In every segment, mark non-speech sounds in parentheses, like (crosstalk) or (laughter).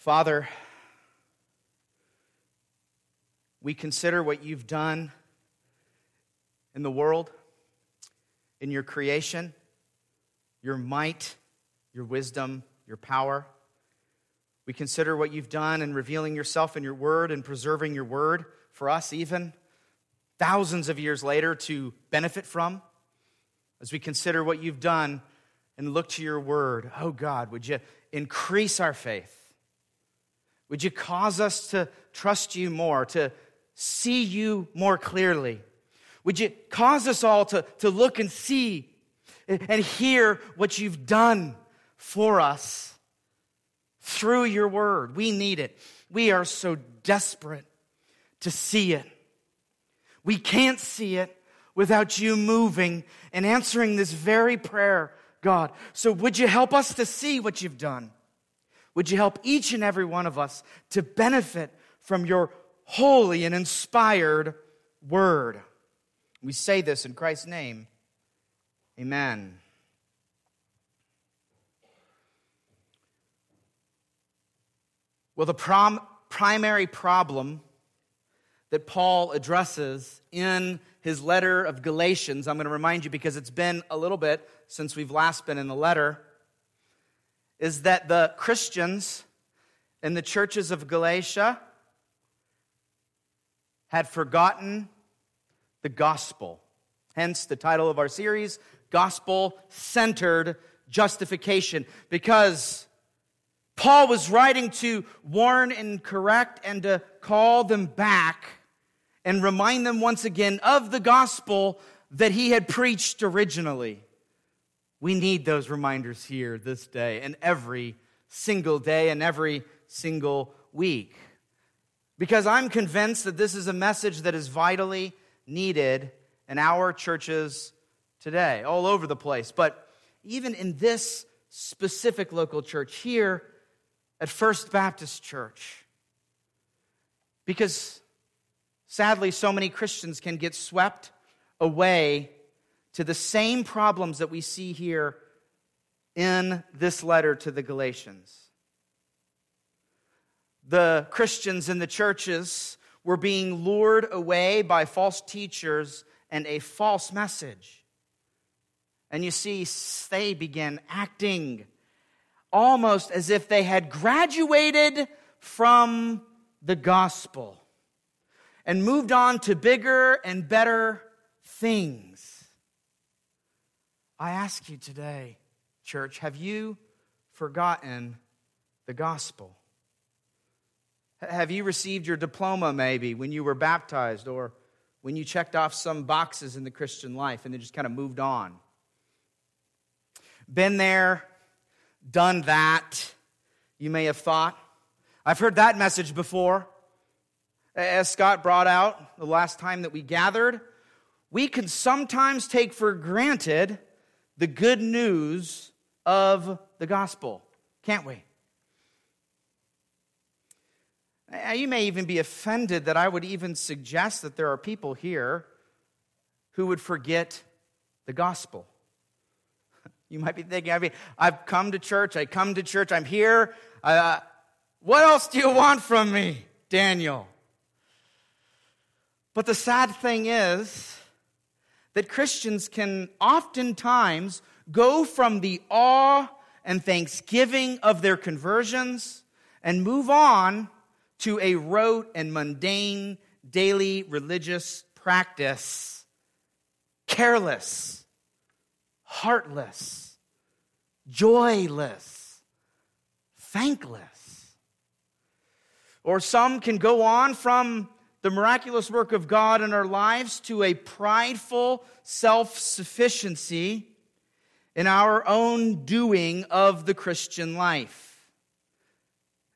Father, we consider what you've done in the world, in your creation, your might, your wisdom, your power. We consider what you've done in revealing yourself in your word and preserving your word for us, even thousands of years later, to benefit from. As we consider what you've done and look to your word, oh God, would you increase our faith? Would you cause us to trust you more, to see you more clearly? Would you cause us all to, to look and see and hear what you've done for us through your word? We need it. We are so desperate to see it. We can't see it without you moving and answering this very prayer, God. So would you help us to see what you've done? Would you help each and every one of us to benefit from your holy and inspired word? We say this in Christ's name. Amen. Well, the prom- primary problem that Paul addresses in his letter of Galatians, I'm going to remind you because it's been a little bit since we've last been in the letter is that the Christians in the churches of Galatia had forgotten the gospel. Hence the title of our series, Gospel Centered Justification. Because Paul was writing to warn and correct and to call them back and remind them once again of the gospel that he had preached originally. We need those reminders here this day and every single day and every single week. Because I'm convinced that this is a message that is vitally needed in our churches today, all over the place. But even in this specific local church here at First Baptist Church, because sadly, so many Christians can get swept away to the same problems that we see here in this letter to the Galatians. The Christians in the churches were being lured away by false teachers and a false message. And you see, they began acting almost as if they had graduated from the gospel and moved on to bigger and better things. I ask you today, church, have you forgotten the gospel? Have you received your diploma maybe when you were baptized or when you checked off some boxes in the Christian life and then just kind of moved on? Been there, done that, you may have thought. I've heard that message before. As Scott brought out the last time that we gathered, we can sometimes take for granted the good news of the gospel, can't we? You may even be offended that I would even suggest that there are people here who would forget the gospel. (laughs) You might be thinking, I mean, I've come to church, I come to church, I'm here. Uh, what else do you want from me, Daniel? But the sad thing is, that Christians can oftentimes go from the awe and thanksgiving of their conversions and move on to a rote and mundane daily religious practice, careless, heartless, joyless, thankless. Or some can go on from the miraculous work of God in our lives to a prideful self sufficiency in our own doing of the Christian life.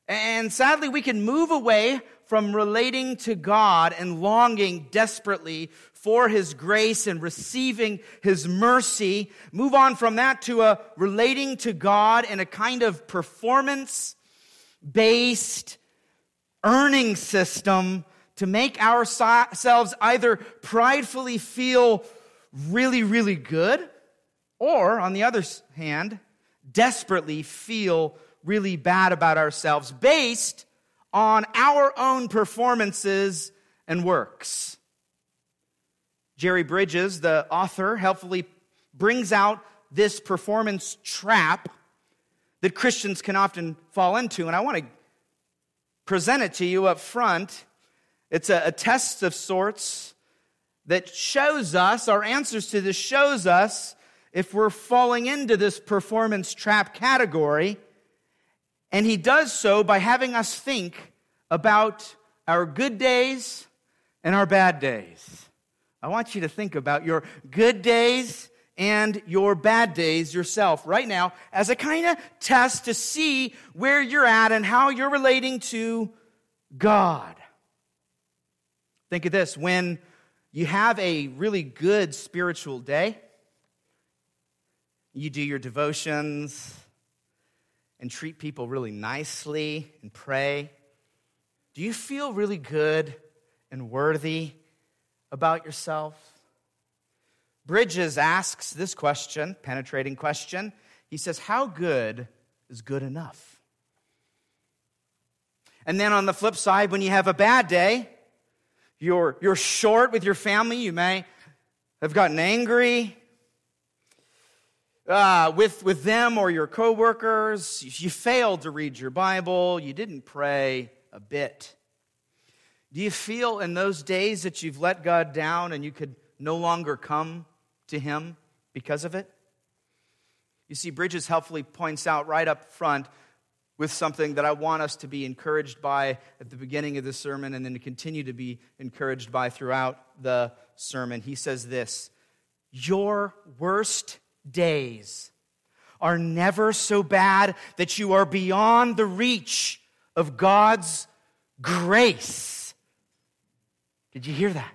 And sadly, we can move away from relating to God and longing desperately for His grace and receiving His mercy, move on from that to a relating to God in a kind of performance based earning system to make ourselves either pridefully feel really, really good, or on the other hand, desperately feel really bad about ourselves based on our own performances and works. Jerry Bridges, the author, helpfully brings out this performance trap that Christians can often fall into. And I want to present it to you up front. It's a, a test of sorts that shows us, our answers to this shows us if we're falling into this performance trap category. And he does so by having us think about our good days and our bad days. I want you to think about your good days and your bad days yourself right now as a kind of test to see where you're at and how you're relating to God. Think of this when you have a really good spiritual day, you do your devotions and treat people really nicely and pray. Do you feel really good and worthy about yourself? Bridges asks this question, penetrating question. He says, How good is good enough? And then on the flip side, when you have a bad day, you're, you're short with your family, you may have gotten angry uh, with, with them or your coworkers, you failed to read your Bible, you didn't pray a bit. Do you feel in those days that you've let God down and you could no longer come to Him because of it? You see, Bridges helpfully points out right up front with something that I want us to be encouraged by at the beginning of the sermon and then to continue to be encouraged by throughout the sermon. He says this Your worst days are never so bad that you are beyond the reach of God's grace. Did you hear that?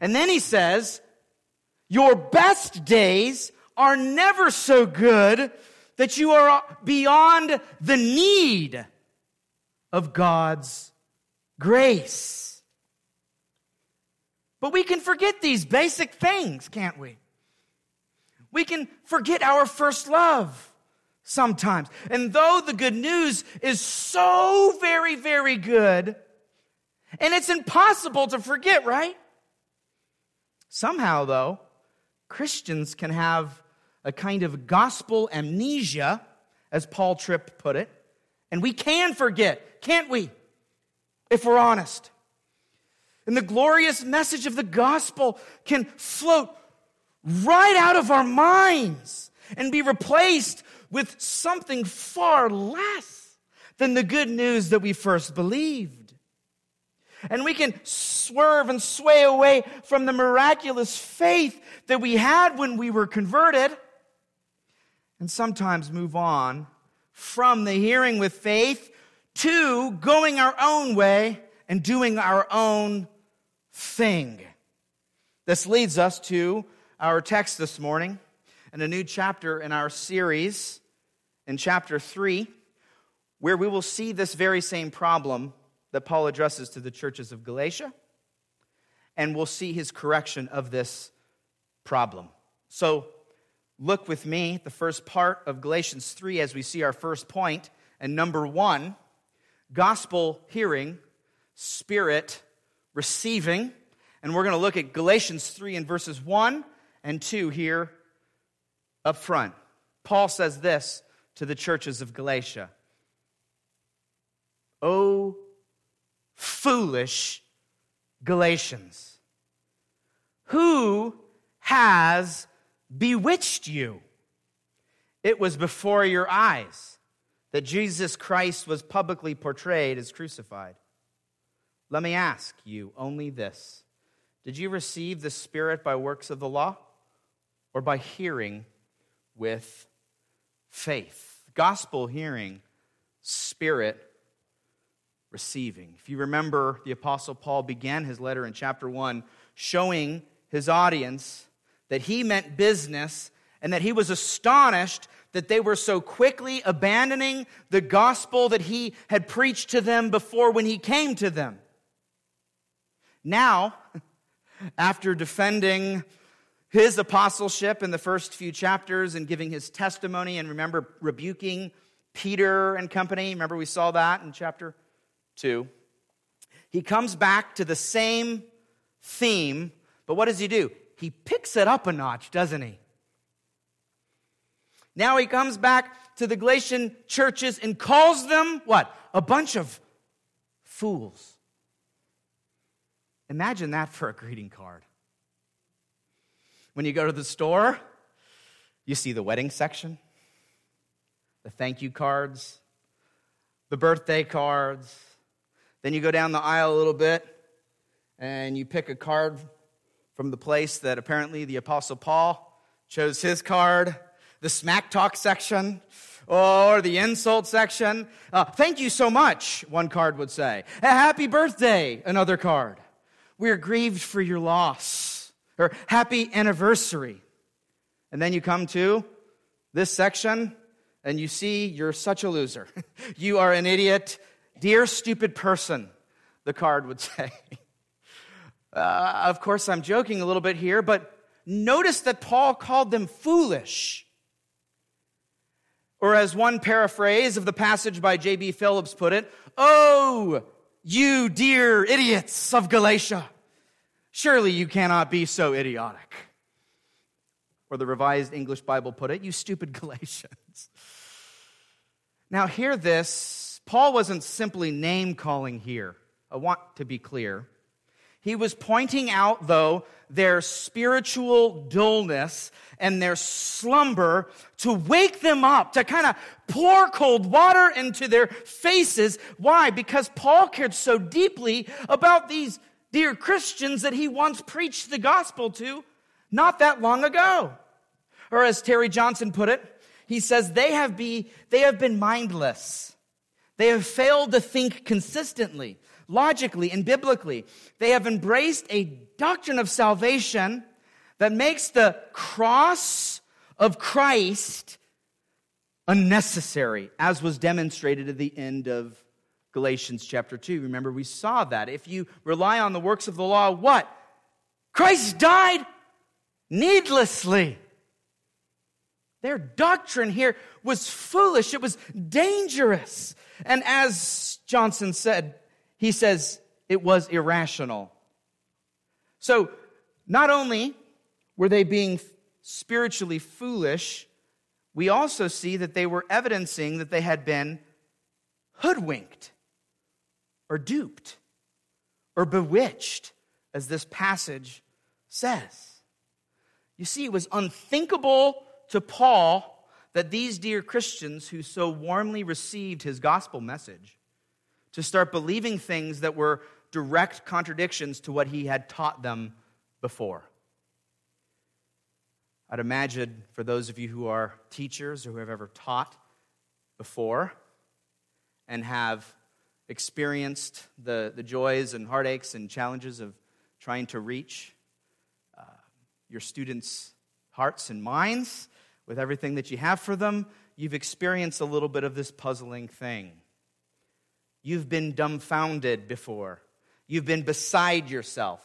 And then he says, your best days are never so good that you are beyond the need of God's grace. But we can forget these basic things, can't we? We can forget our first love sometimes. And though the good news is so very, very good, and it's impossible to forget, right? Somehow, though, Christians can have a kind of gospel amnesia, as Paul Tripp put it, and we can forget, can't we? If we're honest. And the glorious message of the gospel can float right out of our minds and be replaced with something far less than the good news that we first believed. And we can swerve and sway away from the miraculous faith that we had when we were converted, and sometimes move on from the hearing with faith to going our own way and doing our own thing. This leads us to our text this morning and a new chapter in our series in chapter 3, where we will see this very same problem that Paul addresses to the churches of Galatia, and we'll see his correction of this problem. So, look with me the first part of Galatians 3 as we see our first point. And number one, gospel hearing, spirit receiving. And we're going to look at Galatians 3 and verses 1 and 2 here up front. Paul says this to the churches of Galatia Oh, foolish Galatians. Who has bewitched you? It was before your eyes that Jesus Christ was publicly portrayed as crucified. Let me ask you only this Did you receive the Spirit by works of the law or by hearing with faith? Gospel hearing, Spirit receiving. If you remember, the Apostle Paul began his letter in chapter 1 showing his audience that he meant business and that he was astonished that they were so quickly abandoning the gospel that he had preached to them before when he came to them. Now, (laughs) after defending his apostleship in the first few chapters and giving his testimony and remember rebuking Peter and company. Remember, we saw that in chapter 2. He comes back to the same theme, but what does he do? He picks it up a notch, doesn't he? Now he comes back to the Galatian churches and calls them what? A bunch of fools. Imagine that for a greeting card. When you go to the store, you see the wedding section, the thank you cards, the birthday cards. Then you go down the aisle a little bit and you pick a card from the place that apparently the Apostle Paul chose his card, the smack talk section, or the insult section. Uh, thank you so much, one card would say. A happy birthday, another card. We're grieved for your loss. Or happy anniversary. And then you come to this section and you see you're such a loser. (laughs) you are an idiot. Dear stupid person, the card would (laughs) say. Uh, of course, I'm joking a little bit here, but notice that Paul called them foolish. Or, as one paraphrase of the passage by J.B. Phillips put it, Oh, you dear idiots of Galatia, surely you cannot be so idiotic. Or the Revised English Bible put it, You stupid (laughs) Galatians. Now, hear this. Paul wasn't simply name calling here. I want to be clear. He was pointing out, though, their spiritual dullness and their slumber to wake them up, to kind of pour cold water into their faces. Why? Because Paul cared so deeply about these dear Christians that he once preached the gospel to not that long ago. Or as Terry Johnson put it, he says, they have, be, they have been mindless. They have failed to think consistently logically and biblically. They have embraced a doctrine of salvation that makes the cross of Christ unnecessary, as was demonstrated at the end of Galatians chapter 2. Remember, we saw that. If you rely on the works of the law, what? Christ died needlessly. Their doctrine here was foolish, it was dangerous. And as Johnson said, he says it was irrational. So, not only were they being spiritually foolish, we also see that they were evidencing that they had been hoodwinked or duped or bewitched, as this passage says. You see, it was unthinkable to Paul that these dear Christians who so warmly received his gospel message to start believing things that were direct contradictions to what he had taught them before. I'd imagine for those of you who are teachers or who have ever taught before and have experienced the, the joys and heartaches and challenges of trying to reach uh, your students' hearts and minds with everything that you have for them, you've experienced a little bit of this puzzling thing. You've been dumbfounded before. You've been beside yourself.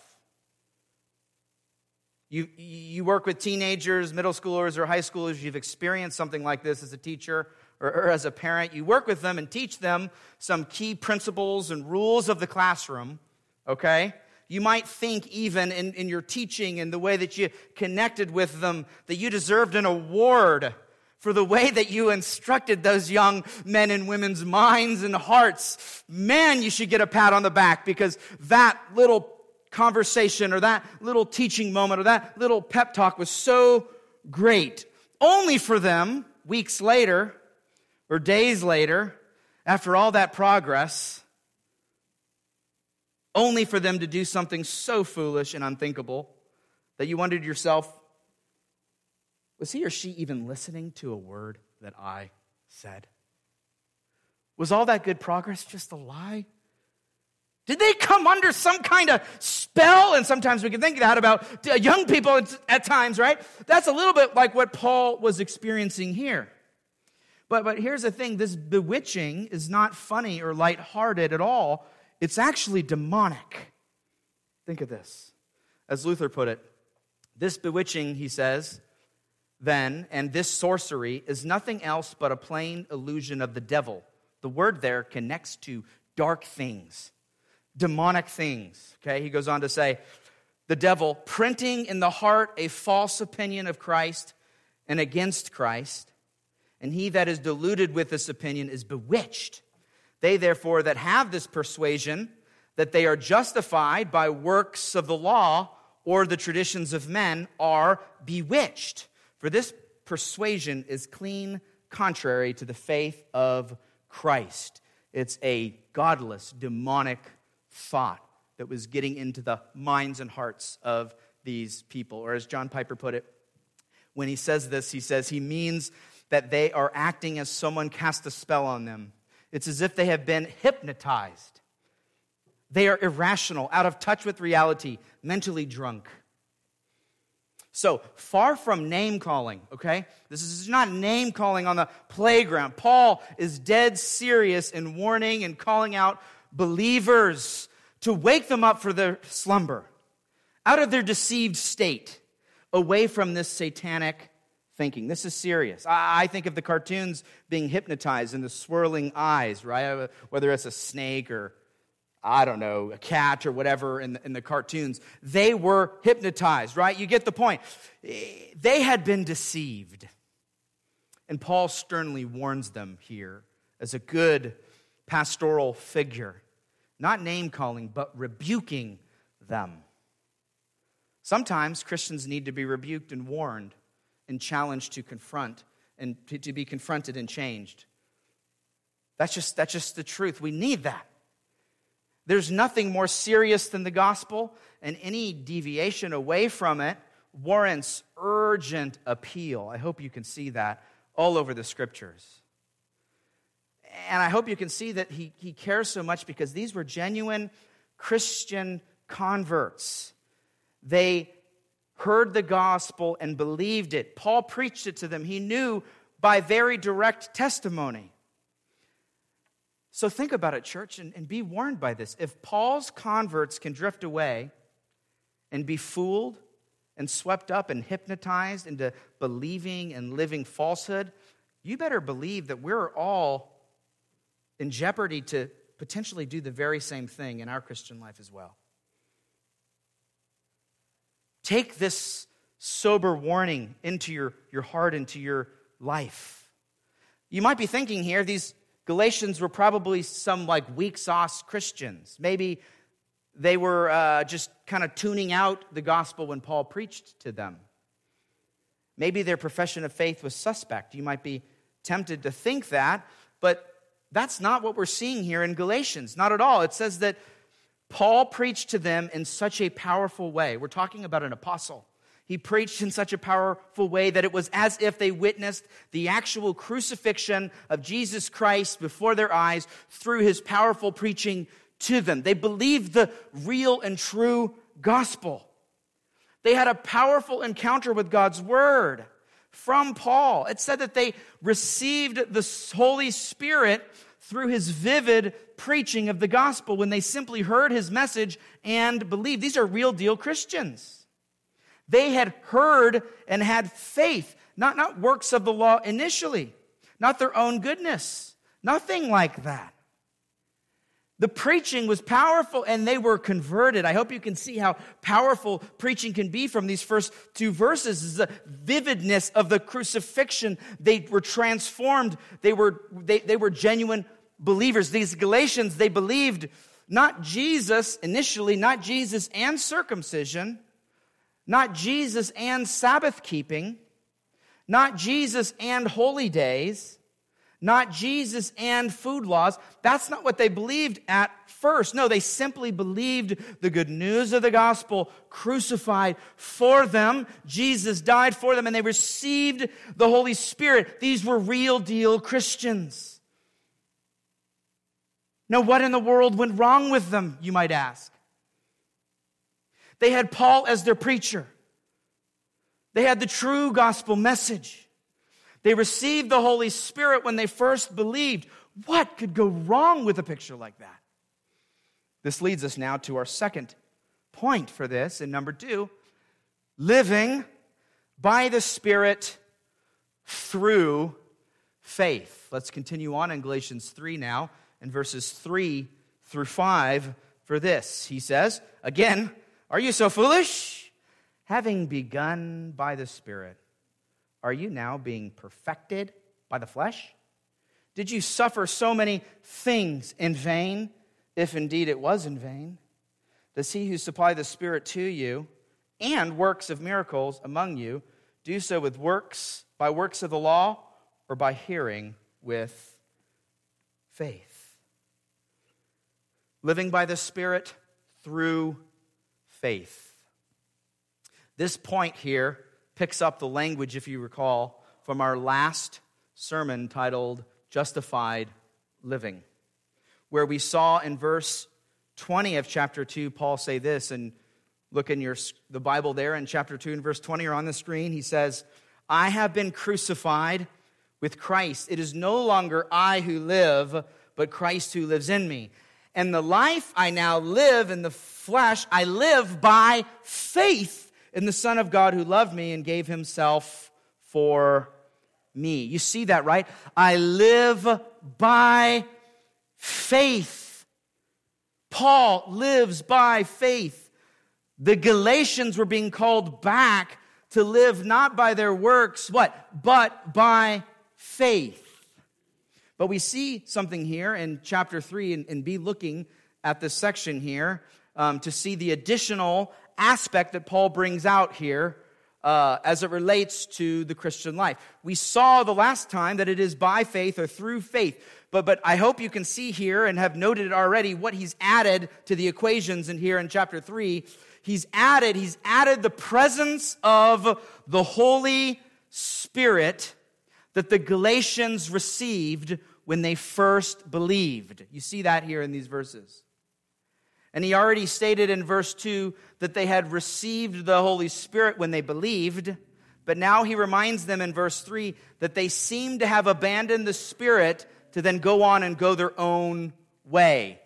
You, you work with teenagers, middle schoolers, or high schoolers. You've experienced something like this as a teacher or, or as a parent. You work with them and teach them some key principles and rules of the classroom, okay? You might think, even in, in your teaching and the way that you connected with them, that you deserved an award for the way that you instructed those young men and women's minds and hearts. Man, you should get a pat on the back because that little conversation or that little teaching moment or that little pep talk was so great. Only for them, weeks later or days later, after all that progress, only for them to do something so foolish and unthinkable that you wondered yourself, was he or she even listening to a word that I said? Was all that good progress just a lie? Did they come under some kind of spell? And sometimes we can think that about uh, young people at times, right? That's a little bit like what Paul was experiencing here. But, but here's the thing this bewitching is not funny or lighthearted at all, it's actually demonic. Think of this. As Luther put it, this bewitching, he says, then, and this sorcery is nothing else but a plain illusion of the devil. The word there connects to dark things, demonic things. Okay, he goes on to say, the devil printing in the heart a false opinion of Christ and against Christ, and he that is deluded with this opinion is bewitched. They, therefore, that have this persuasion that they are justified by works of the law or the traditions of men are bewitched. For this persuasion is clean contrary to the faith of Christ. It's a godless, demonic thought that was getting into the minds and hearts of these people. Or as John Piper put it, when he says this, he says he means that they are acting as someone cast a spell on them. It's as if they have been hypnotized. They are irrational, out of touch with reality, mentally drunk. So, far from name calling, okay? This is not name calling on the playground. Paul is dead serious in warning and calling out believers to wake them up for their slumber, out of their deceived state, away from this satanic thinking. This is serious. I, think of the cartoons being hypnotized and the swirling eyes, right? Whether it's a snake or I don't know, a cat or whatever in the, in the cartoons. They were hypnotized, right? You get the point. They had been deceived. And Paul sternly warns them here as a good pastoral figure, not name calling, but rebuking them. Sometimes Christians need to be rebuked and warned and challenged to confront and to, be confronted and changed. That's just, that's just the truth. We need that. There's nothing more serious than the gospel, and any deviation away from it warrants urgent appeal. I hope you can see that all over the scriptures. And I hope you can see that he, he cares so much because these were genuine Christian converts. They heard the gospel and believed it. Paul preached it to them. He knew by very direct testimony. So think about it, church, and, and be warned by this. If Paul's converts can drift away and be fooled and swept up and hypnotized into believing and living falsehood, you better believe that we're all in jeopardy to potentially do the very same thing in our Christian life as well. Take this sober warning into your, your heart, into your life. You might be thinking here, these Galatians were probably some like weak sauce Christians. Maybe they were uh, just kind of tuning out the gospel when Paul preached to them. Maybe their profession of faith was suspect. You might be tempted to think that, but that's not what we're seeing here in Galatians. Not at all. It says that Paul preached to them in such a powerful way. We're talking about an apostle. He preached in such a powerful way that it was as if they witnessed the actual crucifixion of Jesus Christ before their eyes through his powerful preaching to them. They believed the real and true gospel. They had a powerful encounter with God's word from Paul. It said that they received the Holy Spirit through his vivid preaching of the gospel when they simply heard his message and believed. These are real deal Christians. They had heard and had faith, not, not works of the law initially, not their own goodness, nothing like that. The preaching was powerful and they were converted. I hope you can see how powerful preaching can be from these first two verses. Is the vividness of the crucifixion. They were transformed. They were, they, they were genuine believers. These Galatians, they believed not Jesus initially, not Jesus and circumcision, not Jesus and Sabbath keeping, not Jesus and holy days, not Jesus and food laws. That's not what they believed at first. No, they simply believed the good news of the gospel crucified for them. Jesus died for them and they received the Holy Spirit. These were real deal Christians. Now, what in the world went wrong with them, you might ask? They had Paul as their preacher. They had the true gospel message. They received the Holy Spirit when they first believed. What could go wrong with a picture like that? This leads us now to our second point for this. And number two, living by the Spirit through faith. Let's continue on in Galatians 3 now, in verses 3 through 5 for this. He says, Again, are you so foolish? Having begun by the Spirit, are you now being perfected by the flesh? Did you suffer so many things in vain, if indeed it was in vain? Does he who supplied the Spirit to you and works of miracles among you do so with works, by works of the law, or by hearing with faith? Living by the Spirit through faith. This point here picks up the language, if you recall, from our last sermon titled Justified Living, where we saw in verse 20 of chapter 2, Paul say this, and look in your, the Bible there in chapter 2 and verse 20 or on the screen. He says, I have been crucified with Christ. It is no longer I who live, but Christ who lives in me. And the life I now live in the flesh, I live by faith in the Son of God who loved me and gave himself for me. You see that, right? I live by faith Paul lives by faith. The Galatians were being called back to live not by their works, what? But by faith. But we see something here in chapter 3 and, and be looking at this section here um, to see the additional aspect that Paul brings out here uh, as it relates to the Christian life. We saw the last time that it is by faith or through faith. But, but I hope you can see here and have noted already what he's added to the equations in here in chapter 3. He's added, he's added the presence of the Holy Spirit that the Galatians received when they first believed. You see that here in these verses. And he already stated in verse 2 that they had received the Holy Spirit when they believed. But now he reminds them in verse 3 that they seem to have abandoned the Spirit to then go on and go their own way,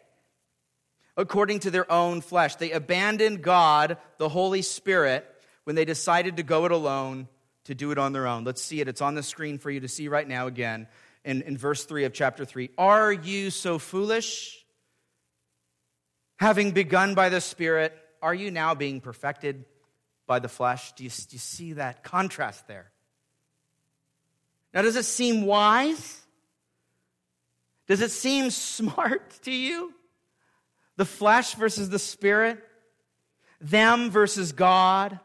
according to their own flesh. They abandoned God, the Holy Spirit, when they decided to go it alone to do it on their own. Let's see it. It's on the screen for you to see right now again in, in verse 3 of chapter 3. Are you so foolish? Having begun by the Spirit, are you now being perfected by the flesh? Do you, do you see that contrast there? Now, does it seem wise? Does it seem smart to you? The flesh versus the spirit, them versus God,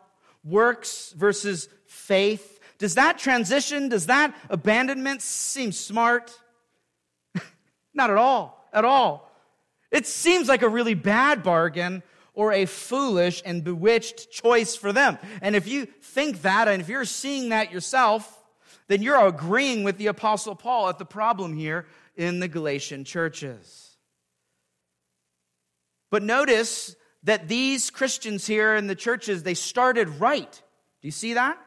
works versus faith. Does that transition, does that abandonment seem smart? (laughs) Not at all, at all. It seems like a really bad bargain or a foolish and bewitched choice for them. And if you think that, and if you're seeing that yourself, then you're agreeing with the Apostle Paul at the problem here in the Galatian churches. But notice that these Christians here in the churches, they started right. Do you see that?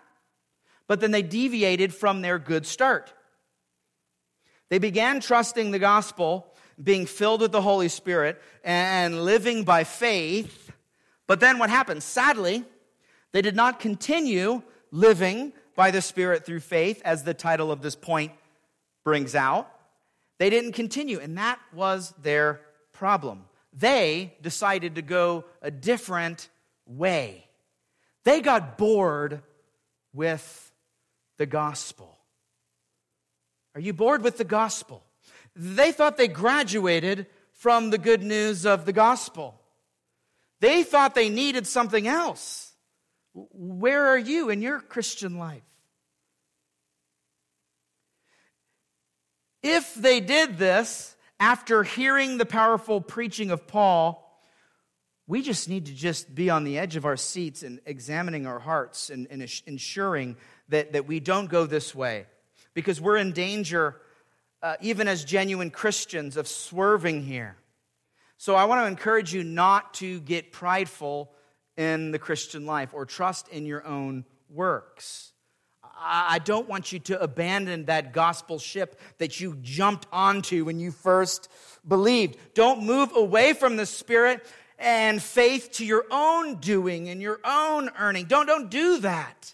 But then they deviated from their good start. They began trusting the gospel, being filled with the Holy Spirit, and living by faith. But then what happened? Sadly, they did not continue living by the Spirit through faith, as the title of this point brings out. They didn't continue, and that was their problem. They decided to go a different way. They got bored with the gospel. Are you bored with the gospel? They thought they graduated from the good news of the gospel. They thought they needed something else. Where are you in your Christian life? If they did this after hearing the powerful preaching of Paul, we just need to just be on the edge of our seats and examining our hearts and, and ensuring that, that we don't go this way. Because we're in danger, uh, even as genuine Christians, of swerving here. So I want to encourage you not to get prideful in the Christian life or trust in your own works. I don't want you to abandon that gospel ship that you jumped onto when you first believed. Don't move away from the Spirit and faith to your own doing and your own earning. Don't, don't do that.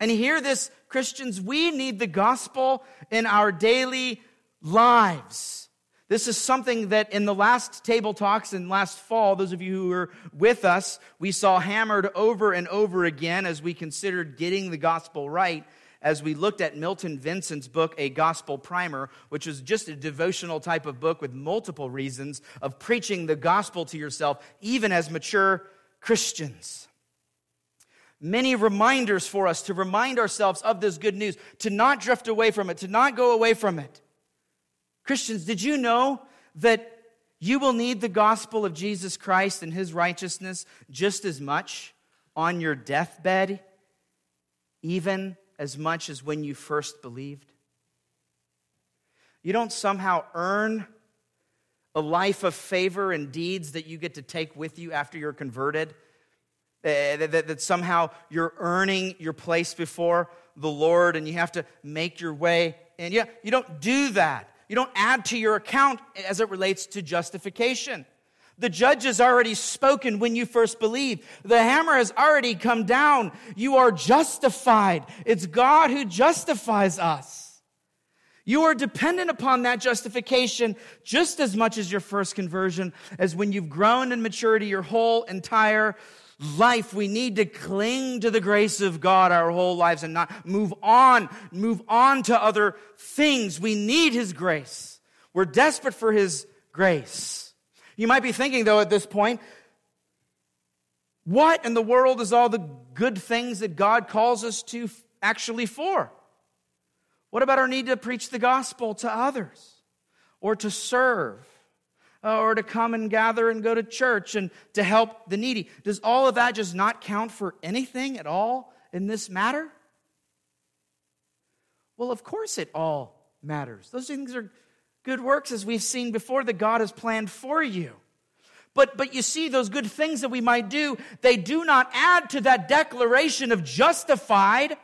And here, this Christians, we need the gospel in our daily lives. This is something that in the last table talks and last fall, those of you who were with us, we saw hammered over and over again as we considered getting the gospel right as we looked at Milton Vincent's book, A Gospel Primer, which was just a devotional type of book with multiple reasons of preaching the gospel to yourself, even as mature Christians. Many reminders for us to remind ourselves of this good news, to not drift away from it, to not go away from it. Christians, did you know that you will need the gospel of Jesus Christ and his righteousness just as much on your deathbed, even as much as when you first believed? You don't somehow earn a life of favor and deeds that you get to take with you after you're converted. Eh, that, that, that, somehow you're earning your place before the Lord and you have to make your way. And yeah, you don't do that. You don't add to your account as it relates to justification. The judge has already spoken when you first believe. The hammer has already come down. You are justified. It's God who justifies us. You are dependent upon that justification just as much as your first conversion, as when you've grown in maturity your whole entire life. We need to cling to the grace of God our whole lives and not move on, move on to other things. We need His grace. We're desperate for His grace. You might be thinking, though, at this point, what in the world is all the good things that God calls us to actually for? What about our need to preach the gospel to others or to serve? Uh, or to come and gather and go to church and to help the needy. Does all of that just not count for anything at all in this matter? Well, of course it all matters. Those things are good works, as we've seen before, that God has planned for you. But, but you see, those good things that we might do, they do not add to that declaration of justified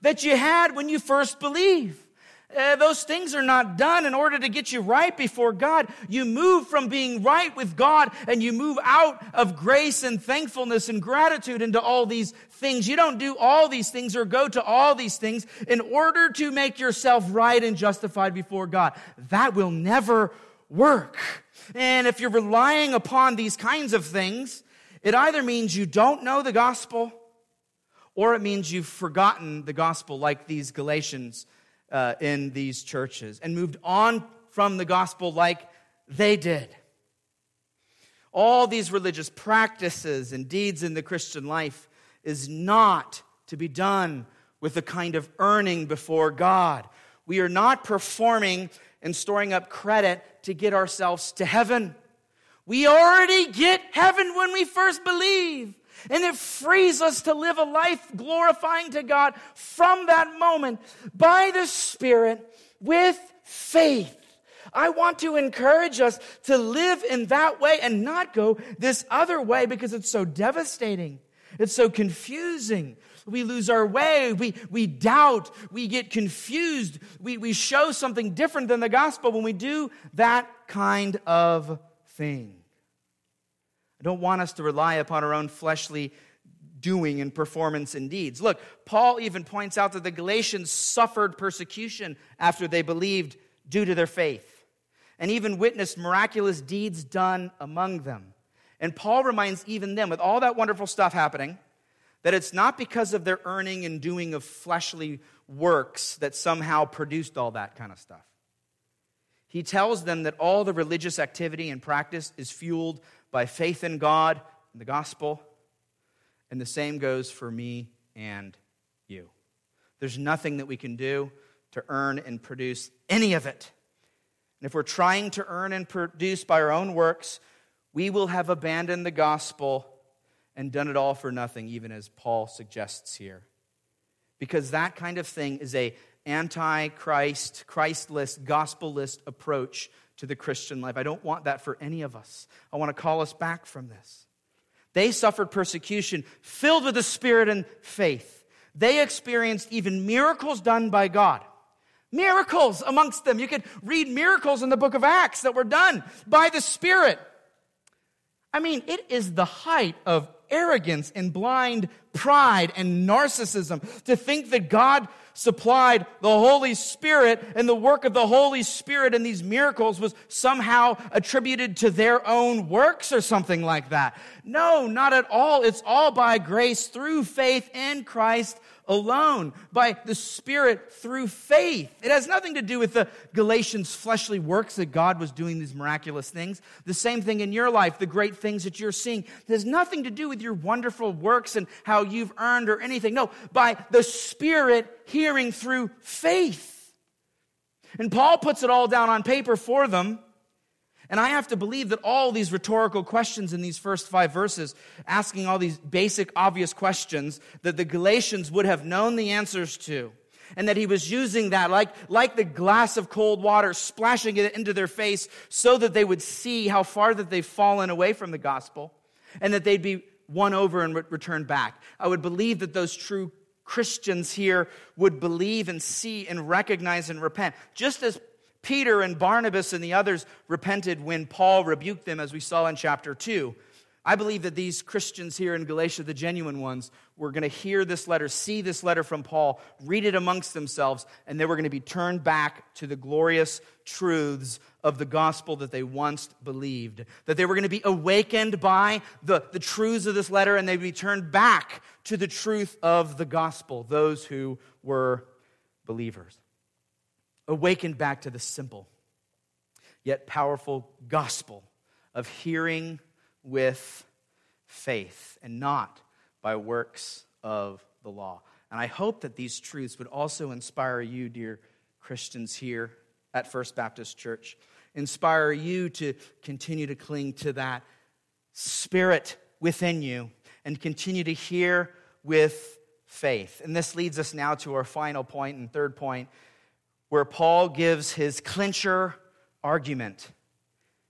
that you had when you first believed. Uh, those things are not done in order to get you right before God. You move from being right with God and you move out of grace and thankfulness and gratitude into all these things. You don't do all these things or go to all these things in order to make yourself right and justified before God. That will never work. And if you're relying upon these kinds of things, it either means you don't know the gospel or it means you've forgotten the gospel, like these Galatians uh, in these churches and moved on from the gospel like they did. All these religious practices and deeds in the Christian life is not to be done with a kind of earning before God. We are not performing and storing up credit to get ourselves to heaven. We already get heaven when we first believe. And it frees us to live a life glorifying to God from that moment by the Spirit with faith. I want to encourage us to live in that way and not go this other way because it's so devastating. It's so confusing. We lose our way. We, we doubt. We get confused. We, we show something different than the gospel when we do that kind of thing. Don't want us to rely upon our own fleshly doing and performance and deeds. Look, Paul even points out that the Galatians suffered persecution after they believed due to their faith, and even witnessed miraculous deeds done among them. And Paul reminds even them, with all that wonderful stuff happening, that it's not because of their earning and doing of fleshly works that somehow produced all that kind of stuff. He tells them that all the religious activity and practice is fueled by faith in God and the gospel. And the same goes for me and you. There's nothing that we can do to earn and produce any of it. And if we're trying to earn and produce by our own works, we will have abandoned the gospel and done it all for nothing, even as Paul suggests here. Because that kind of thing is a anti-Christ, Christless, gospelless approach to the Christian life. I don't want that for any of us. I want to call us back from this. They suffered persecution filled with the Spirit and faith. They experienced even miracles done by God. Miracles amongst them. You could read miracles in the book of Acts that were done by the Spirit. I mean, it is the height of arrogance and blind pride and narcissism to think that God supplied the Holy Spirit and the work of the Holy Spirit and these miracles was somehow attributed to their own works or something like that. No, not at all. It's all by grace through faith in Christ alone, by the Spirit through faith. It has nothing to do with the Galatians' fleshly works that God was doing these miraculous things. The same thing in your life, the great things that you're seeing. It has nothing to do with your wonderful works and how you've earned or anything. No, by the Spirit hearing through faith. And Paul puts it all down on paper for them and I have to believe that all these rhetorical questions in these first five verses, asking all these basic, obvious questions that the Galatians would have known the answers to, and that he was using that like, like the glass of cold water, splashing it into their face so that they would see how far that they've fallen away from the gospel, and that they'd be won over and re- returned back. I would believe that those true Christians here would believe and see and recognize and repent, just as Peter and Barnabas and the others repented when Paul rebuked them, as we saw in chapter 2. I believe that these Christians here in Galatia, the genuine ones, were going to hear this letter, see this letter from Paul, read it amongst themselves, and they were going to be turned back to the glorious truths of the gospel that they once believed. That they were going to be awakened by the, the truths of this letter, and they'd be turned back to the truth of the gospel, those who were believers awakened back to the simple yet powerful gospel of hearing with faith and not by works of the law. And I hope that these truths would also inspire you, dear Christians here at First Baptist Church, inspire you to continue to cling to that spirit within you and continue to hear with faith. And this leads us now to our final point and third point where Paul gives his clincher argument.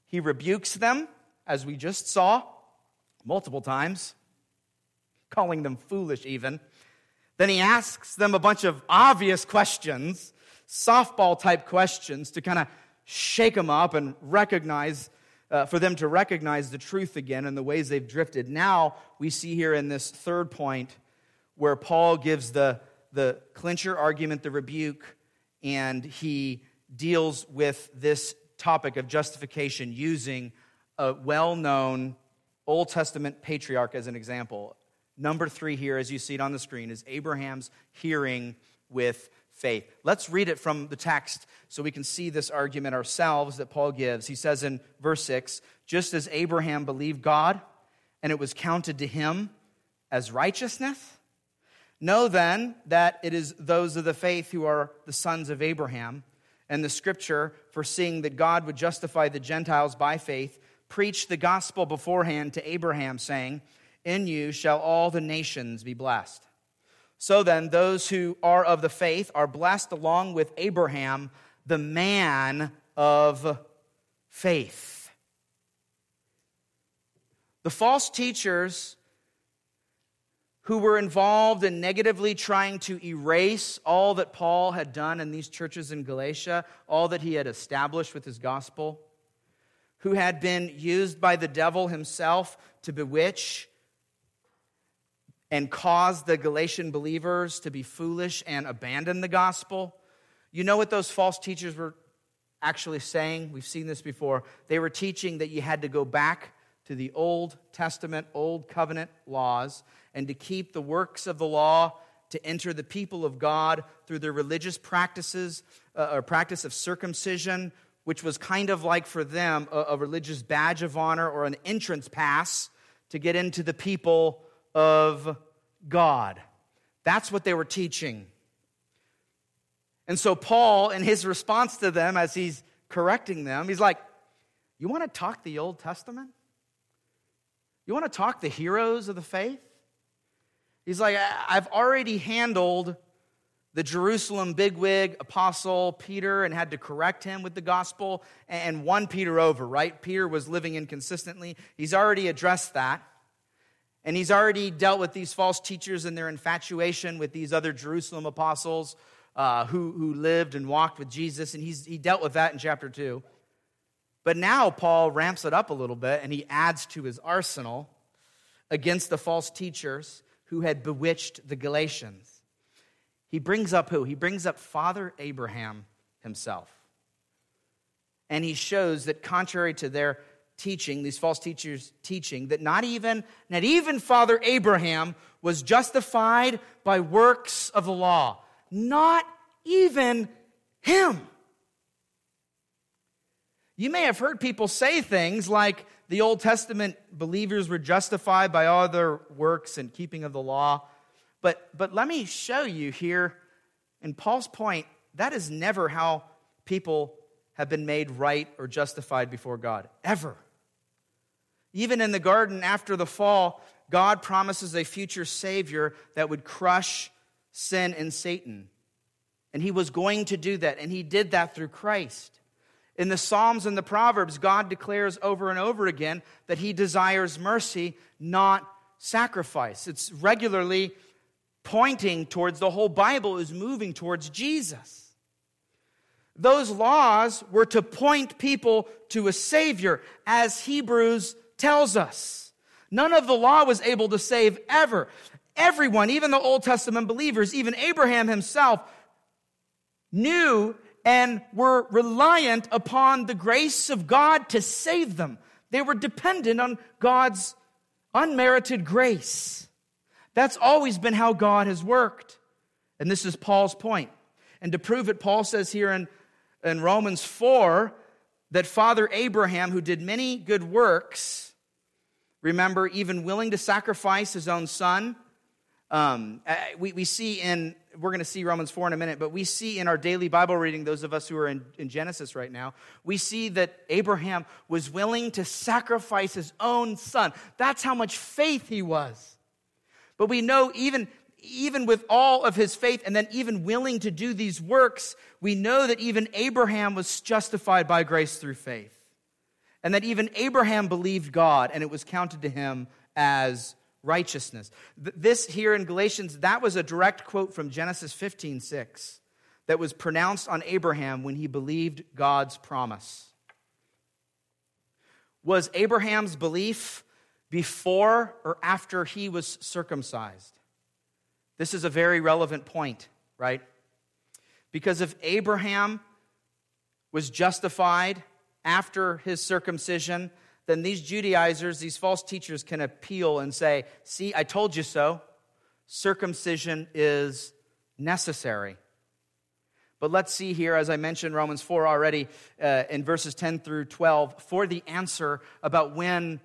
He rebukes them, as we just saw, multiple times, calling them foolish even. Then he asks them a bunch of obvious questions, softball type questions, to kind of shake them up and recognize, uh, for them to recognize the truth again and the ways they've drifted. Now we see here in this third point where Paul gives the, the clincher argument, the rebuke, and he deals with this topic of justification using a well known Old Testament patriarch as an example. Number three here, as you see it on the screen, is Abraham's hearing with faith. Let's read it from the text so we can see this argument ourselves that Paul gives. He says in verse 6 just as Abraham believed God and it was counted to him as righteousness, Know then that it is those of the faith who are the sons of Abraham, and the scripture, foreseeing that God would justify the Gentiles by faith, preached the gospel beforehand to Abraham, saying, In you shall all the nations be blessed. So then, those who are of the faith are blessed along with Abraham, the man of faith. The false teachers who were involved in negatively trying to erase all that Paul had done in these churches in Galatia, all that he had established with his gospel, who had been used by the devil himself to bewitch and cause the Galatian believers to be foolish and abandon the gospel. You know what those false teachers were actually saying? We've seen this before. They were teaching that you had to go back to the Old Testament, Old Covenant laws and to keep the works of the law to enter the people of God through their religious practices uh, or practice of circumcision, which was kind of like for them a, a religious badge of honor or an entrance pass to get into the people of God. That's what they were teaching. And so, Paul, in his response to them, as he's correcting them, he's like, You want to talk the Old Testament? You want to talk the heroes of the faith? He's like, I've already handled the Jerusalem bigwig apostle Peter and had to correct him with the gospel and won Peter over, right? Peter was living inconsistently. He's already addressed that. And he's already dealt with these false teachers and their infatuation with these other Jerusalem apostles uh, who, who lived and walked with Jesus. And he's, he dealt with that in chapter 2. But now Paul ramps it up a little bit and he adds to his arsenal against the false teachers who had bewitched the Galatians. He brings up who? He brings up Father Abraham himself. And he shows that contrary to their teaching, these false teachers teaching, that not even, not even Father Abraham was justified by works of the law. Not even him. You may have heard people say things like the Old Testament believers were justified by all their works and keeping of the law. But, but let me show you here, in Paul's point, that is never how people have been made right or justified before God, ever. Even in the garden after the fall, God promises a future Savior that would crush sin and Satan. And He was going to do that, and He did that through Christ. In the Psalms and the Proverbs, God declares over and over again that He desires mercy, not sacrifice. It's regularly pointing towards the whole Bible is moving towards Jesus. Those laws were to point people to a Savior, as Hebrews tells us. None of the law was able to save ever. Everyone, even the Old Testament believers, even Abraham himself, knew and were reliant upon the grace of God to save them. They were dependent on God's unmerited grace. That's always been how God has worked. And this is Paul's point. And to prove it, Paul says here in, in Romans 4 that Father Abraham, who did many good works, remember, even willing to sacrifice his own son, um, we, we see in, we're going to see Romans 4 in a minute, but we see in our daily Bible reading, those of us who are in, in Genesis right now, we see that Abraham was willing to sacrifice his own son. That's how much faith he was. But we know even, even with all of his faith and then even willing to do these works, we know that even Abraham was justified by grace through faith. And that even Abraham believed God and it was counted to him as righteousness. This here in Galatians, that was a direct quote from Genesis 15 6 that was pronounced on Abraham when he believed God's promise. Was Abraham's belief before or after he was circumcised? This is a very relevant point, right? Because if Abraham was justified after his circumcision, then these Judaizers, these false teachers, can appeal and say, See, I told you so. Circumcision is necessary. But let's see here, as I mentioned Romans 4 already, uh, in verses 10 through 12, for the answer about when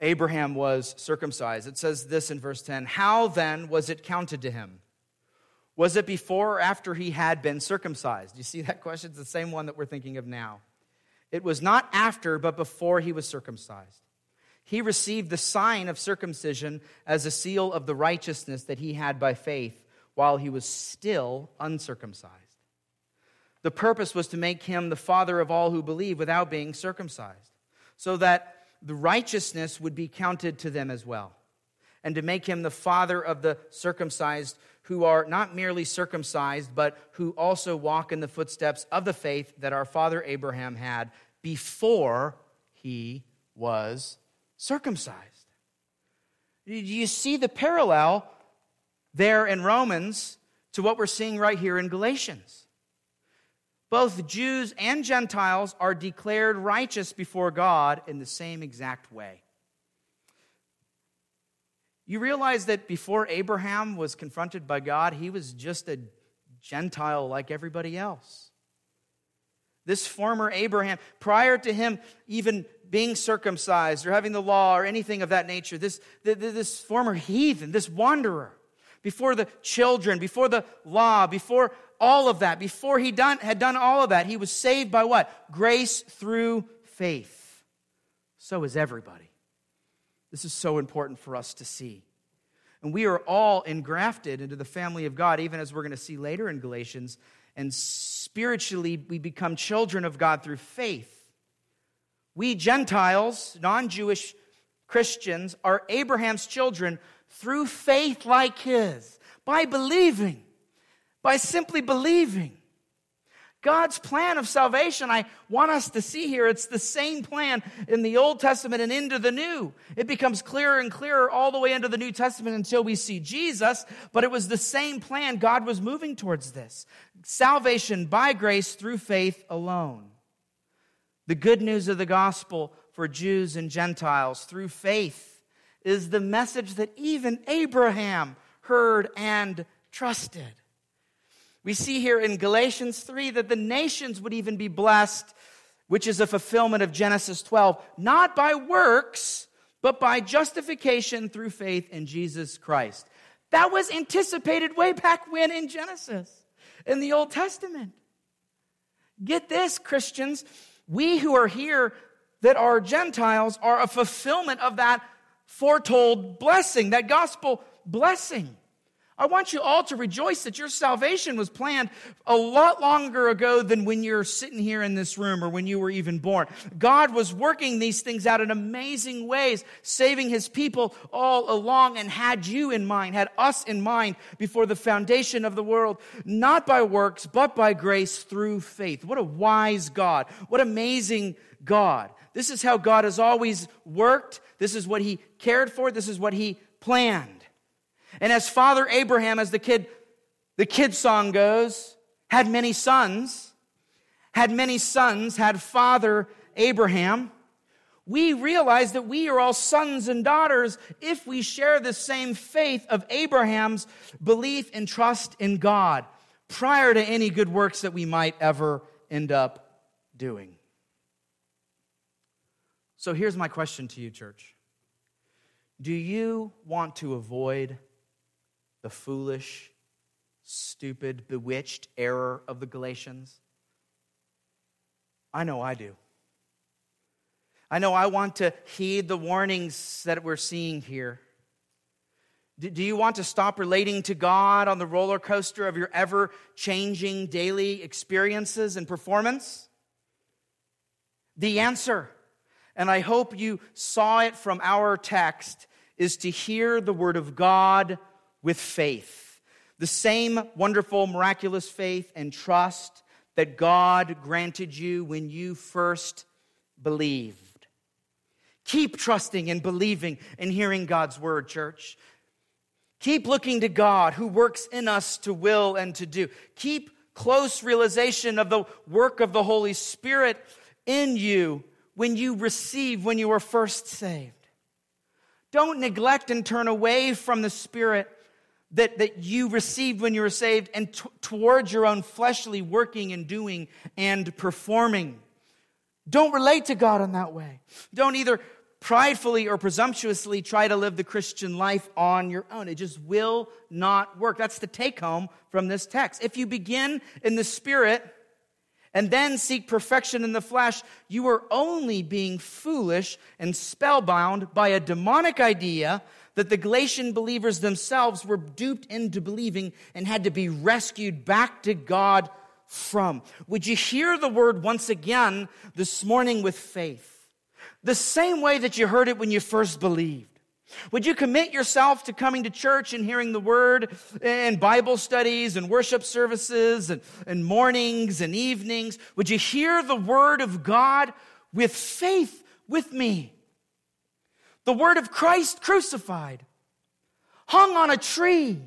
Abraham was circumcised. It says this in verse 10 How then was it counted to him? Was it before or after he had been circumcised? You see that question? It's the same one that we're thinking of now. It was not after, but before he was circumcised. He received the sign of circumcision as a seal of the righteousness that he had by faith while he was still uncircumcised. The purpose was to make him the father of all who believe without being circumcised, so that the righteousness would be counted to them as well, and to make him the father of the circumcised who are not merely circumcised, but who also walk in the footsteps of the faith that our father Abraham had before he was circumcised. Do you see the parallel there in Romans to what we're seeing right here in Galatians? Both Jews and Gentiles are declared righteous before God in the same exact way. You realize that before Abraham was confronted by God, he was just a Gentile like everybody else. This former Abraham, prior to him even being circumcised or having the law or anything of that nature, this, this former heathen, this wanderer, before the children, before the law, before all of that, before he done, had done all of that, he was saved by what? Grace through faith. So is everybody. This is so important for us to see. And we are all engrafted into the family of God, even as we're going to see later in Galatians. And spiritually, we become children of God through faith. We Gentiles, non Jewish Christians, are Abraham's children through faith like his, by believing, by simply believing. God's plan of salvation, I want us to see here, it's the same plan in the Old Testament and into the New. It becomes clearer and clearer all the way into the New Testament until we see Jesus, but it was the same plan. God was moving towards this salvation by grace through faith alone. The good news of the gospel for Jews and Gentiles through faith is the message that even Abraham heard and trusted. We see here in Galatians 3 that the nations would even be blessed, which is a fulfillment of Genesis 12, not by works, but by justification through faith in Jesus Christ. That was anticipated way back when in Genesis, in the Old Testament. Get this, Christians. We who are here that are Gentiles are a fulfillment of that foretold blessing, that gospel blessing. I want you all to rejoice that your salvation was planned a lot longer ago than when you're sitting here in this room or when you were even born. God was working these things out in amazing ways, saving his people all along and had you in mind, had us in mind before the foundation of the world, not by works, but by grace through faith. What a wise God. What amazing God. This is how God has always worked. This is what he cared for. This is what he planned. And as Father Abraham, as the kid, the kid song goes, had many sons, had many sons, had Father Abraham, we realize that we are all sons and daughters if we share the same faith of Abraham's belief and trust in God prior to any good works that we might ever end up doing. So here's my question to you, church. Do you want to avoid the foolish, stupid, bewitched error of the Galatians? I know I do. I know I want to heed the warnings that we're seeing here. Do you want to stop relating to God on the roller coaster of your ever changing daily experiences and performance? The answer, and I hope you saw it from our text, is to hear the word of God with faith. The same wonderful, miraculous faith and trust that God granted you when you first believed. Keep trusting and believing and hearing God's word, church. Keep looking to God who works in us to will and to do. Keep close realization of the work of the Holy Spirit in you when you receive, when you were first saved. Don't neglect and turn away from the Spirit that, that you received when you were saved and t- towards your own fleshly working and doing and performing. Don't relate to God in that way. Don't either pridefully or presumptuously try to live the Christian life on your own. It just will not work. That's the take home from this text. If you begin in the spirit and then seek perfection in the flesh, you are only being foolish and spellbound by a demonic idea that the Galatian believers themselves were duped into believing and had to be rescued back to God from. Would you hear the word once again this morning with faith? The same way that you heard it when you first believed. Would you commit yourself to coming to church and hearing the word and Bible studies and worship services and, and mornings and evenings? Would you hear the word of God with faith with me? The word of Christ crucified, hung on a tree,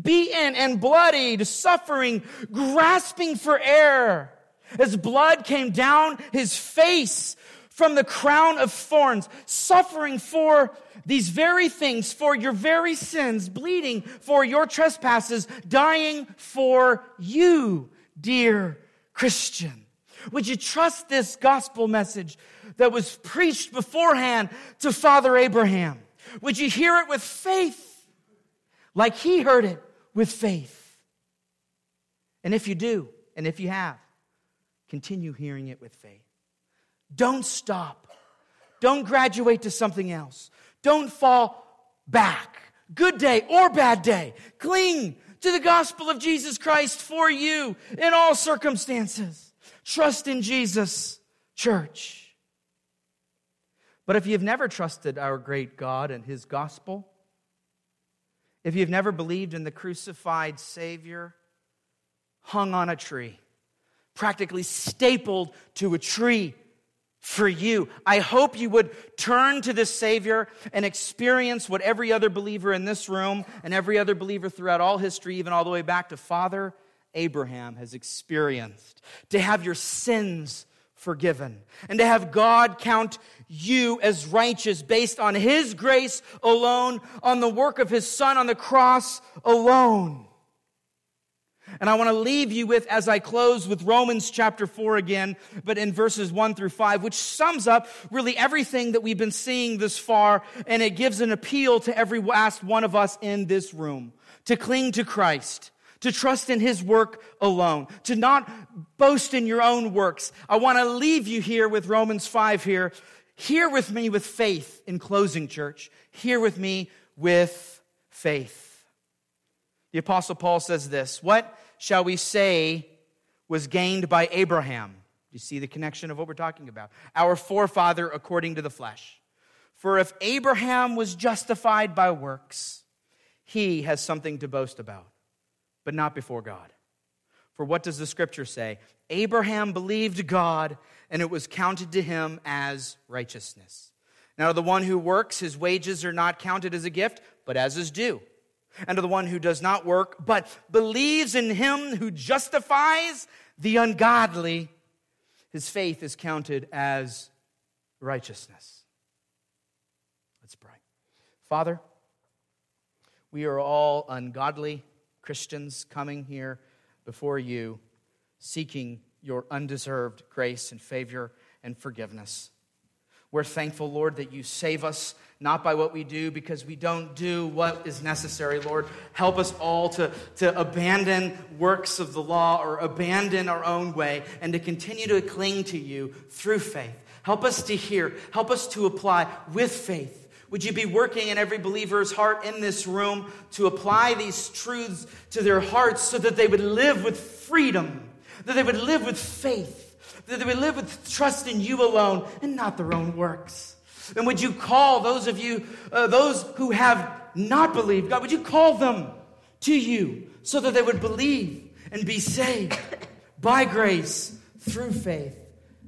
beaten and bloodied, suffering, grasping for air. As blood came down his face from the crown of thorns, suffering for these very things, for your very sins, bleeding for your trespasses, dying for you, dear Christian. Would you trust this gospel message that was preached beforehand to Father Abraham? Would you hear it with faith like he heard it with faith? And if you do, and if you have, continue hearing it with faith. Don't stop. Don't graduate to something else. Don't fall back. Good day or bad day. Cling to the gospel of Jesus Christ for you in all circumstances. Trust in Jesus, church. But if you've never trusted our great God and his gospel, if you've never believed in the crucified Savior hung on a tree, practically stapled to a tree for you. I hope you would turn to this Savior and experience what every other believer in this room and every other believer throughout all history, even all the way back to Father Abraham, has experienced. To have your sins forgiven and to have God count you as righteous based on His grace alone, on the work of His Son on the cross alone. And I want to leave you with, as I close, with Romans chapter 4 again, but in verses 1 through 5, which sums up really everything that we've been seeing this far, and it gives an appeal to every last one of us in this room to cling to Christ, to trust in His work alone, to not boast in your own works. I want to leave you here with Romans 5 here. Hear with me with faith in closing, church. Hear with me with faith. The Apostle Paul says this What shall we say was gained by Abraham? Do you see the connection of what we're talking about? Our forefather according to the flesh. For if Abraham was justified by works, he has something to boast about, but not before God. For what does the scripture say? Abraham believed God, and it was counted to him as righteousness. Now, to the one who works, his wages are not counted as a gift, but as his due and to the one who does not work, but believes in him who justifies the ungodly, his faith is counted as righteousness. Let's pray. Father, we are all ungodly Christians coming here before you, seeking your undeserved grace and favor and forgiveness. We're thankful, Lord, that you save us not by what we do because we don't do what is necessary, Lord. Help us all to, to abandon works of the law or abandon our own way and to continue to cling to you through faith. Help us to hear, help us to apply with faith. Would you be working in every believer's heart in this room to apply these truths to their hearts so that they would live with freedom, that they would live with faith, that they would live with trust in you alone and not their own works? And would you call those of you, uh, those who have not believed, God, would you call them to you so that they would believe and be saved by grace through faith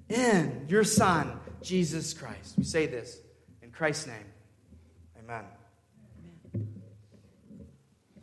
in your Son, Jesus Christ? We say this in Christ's name.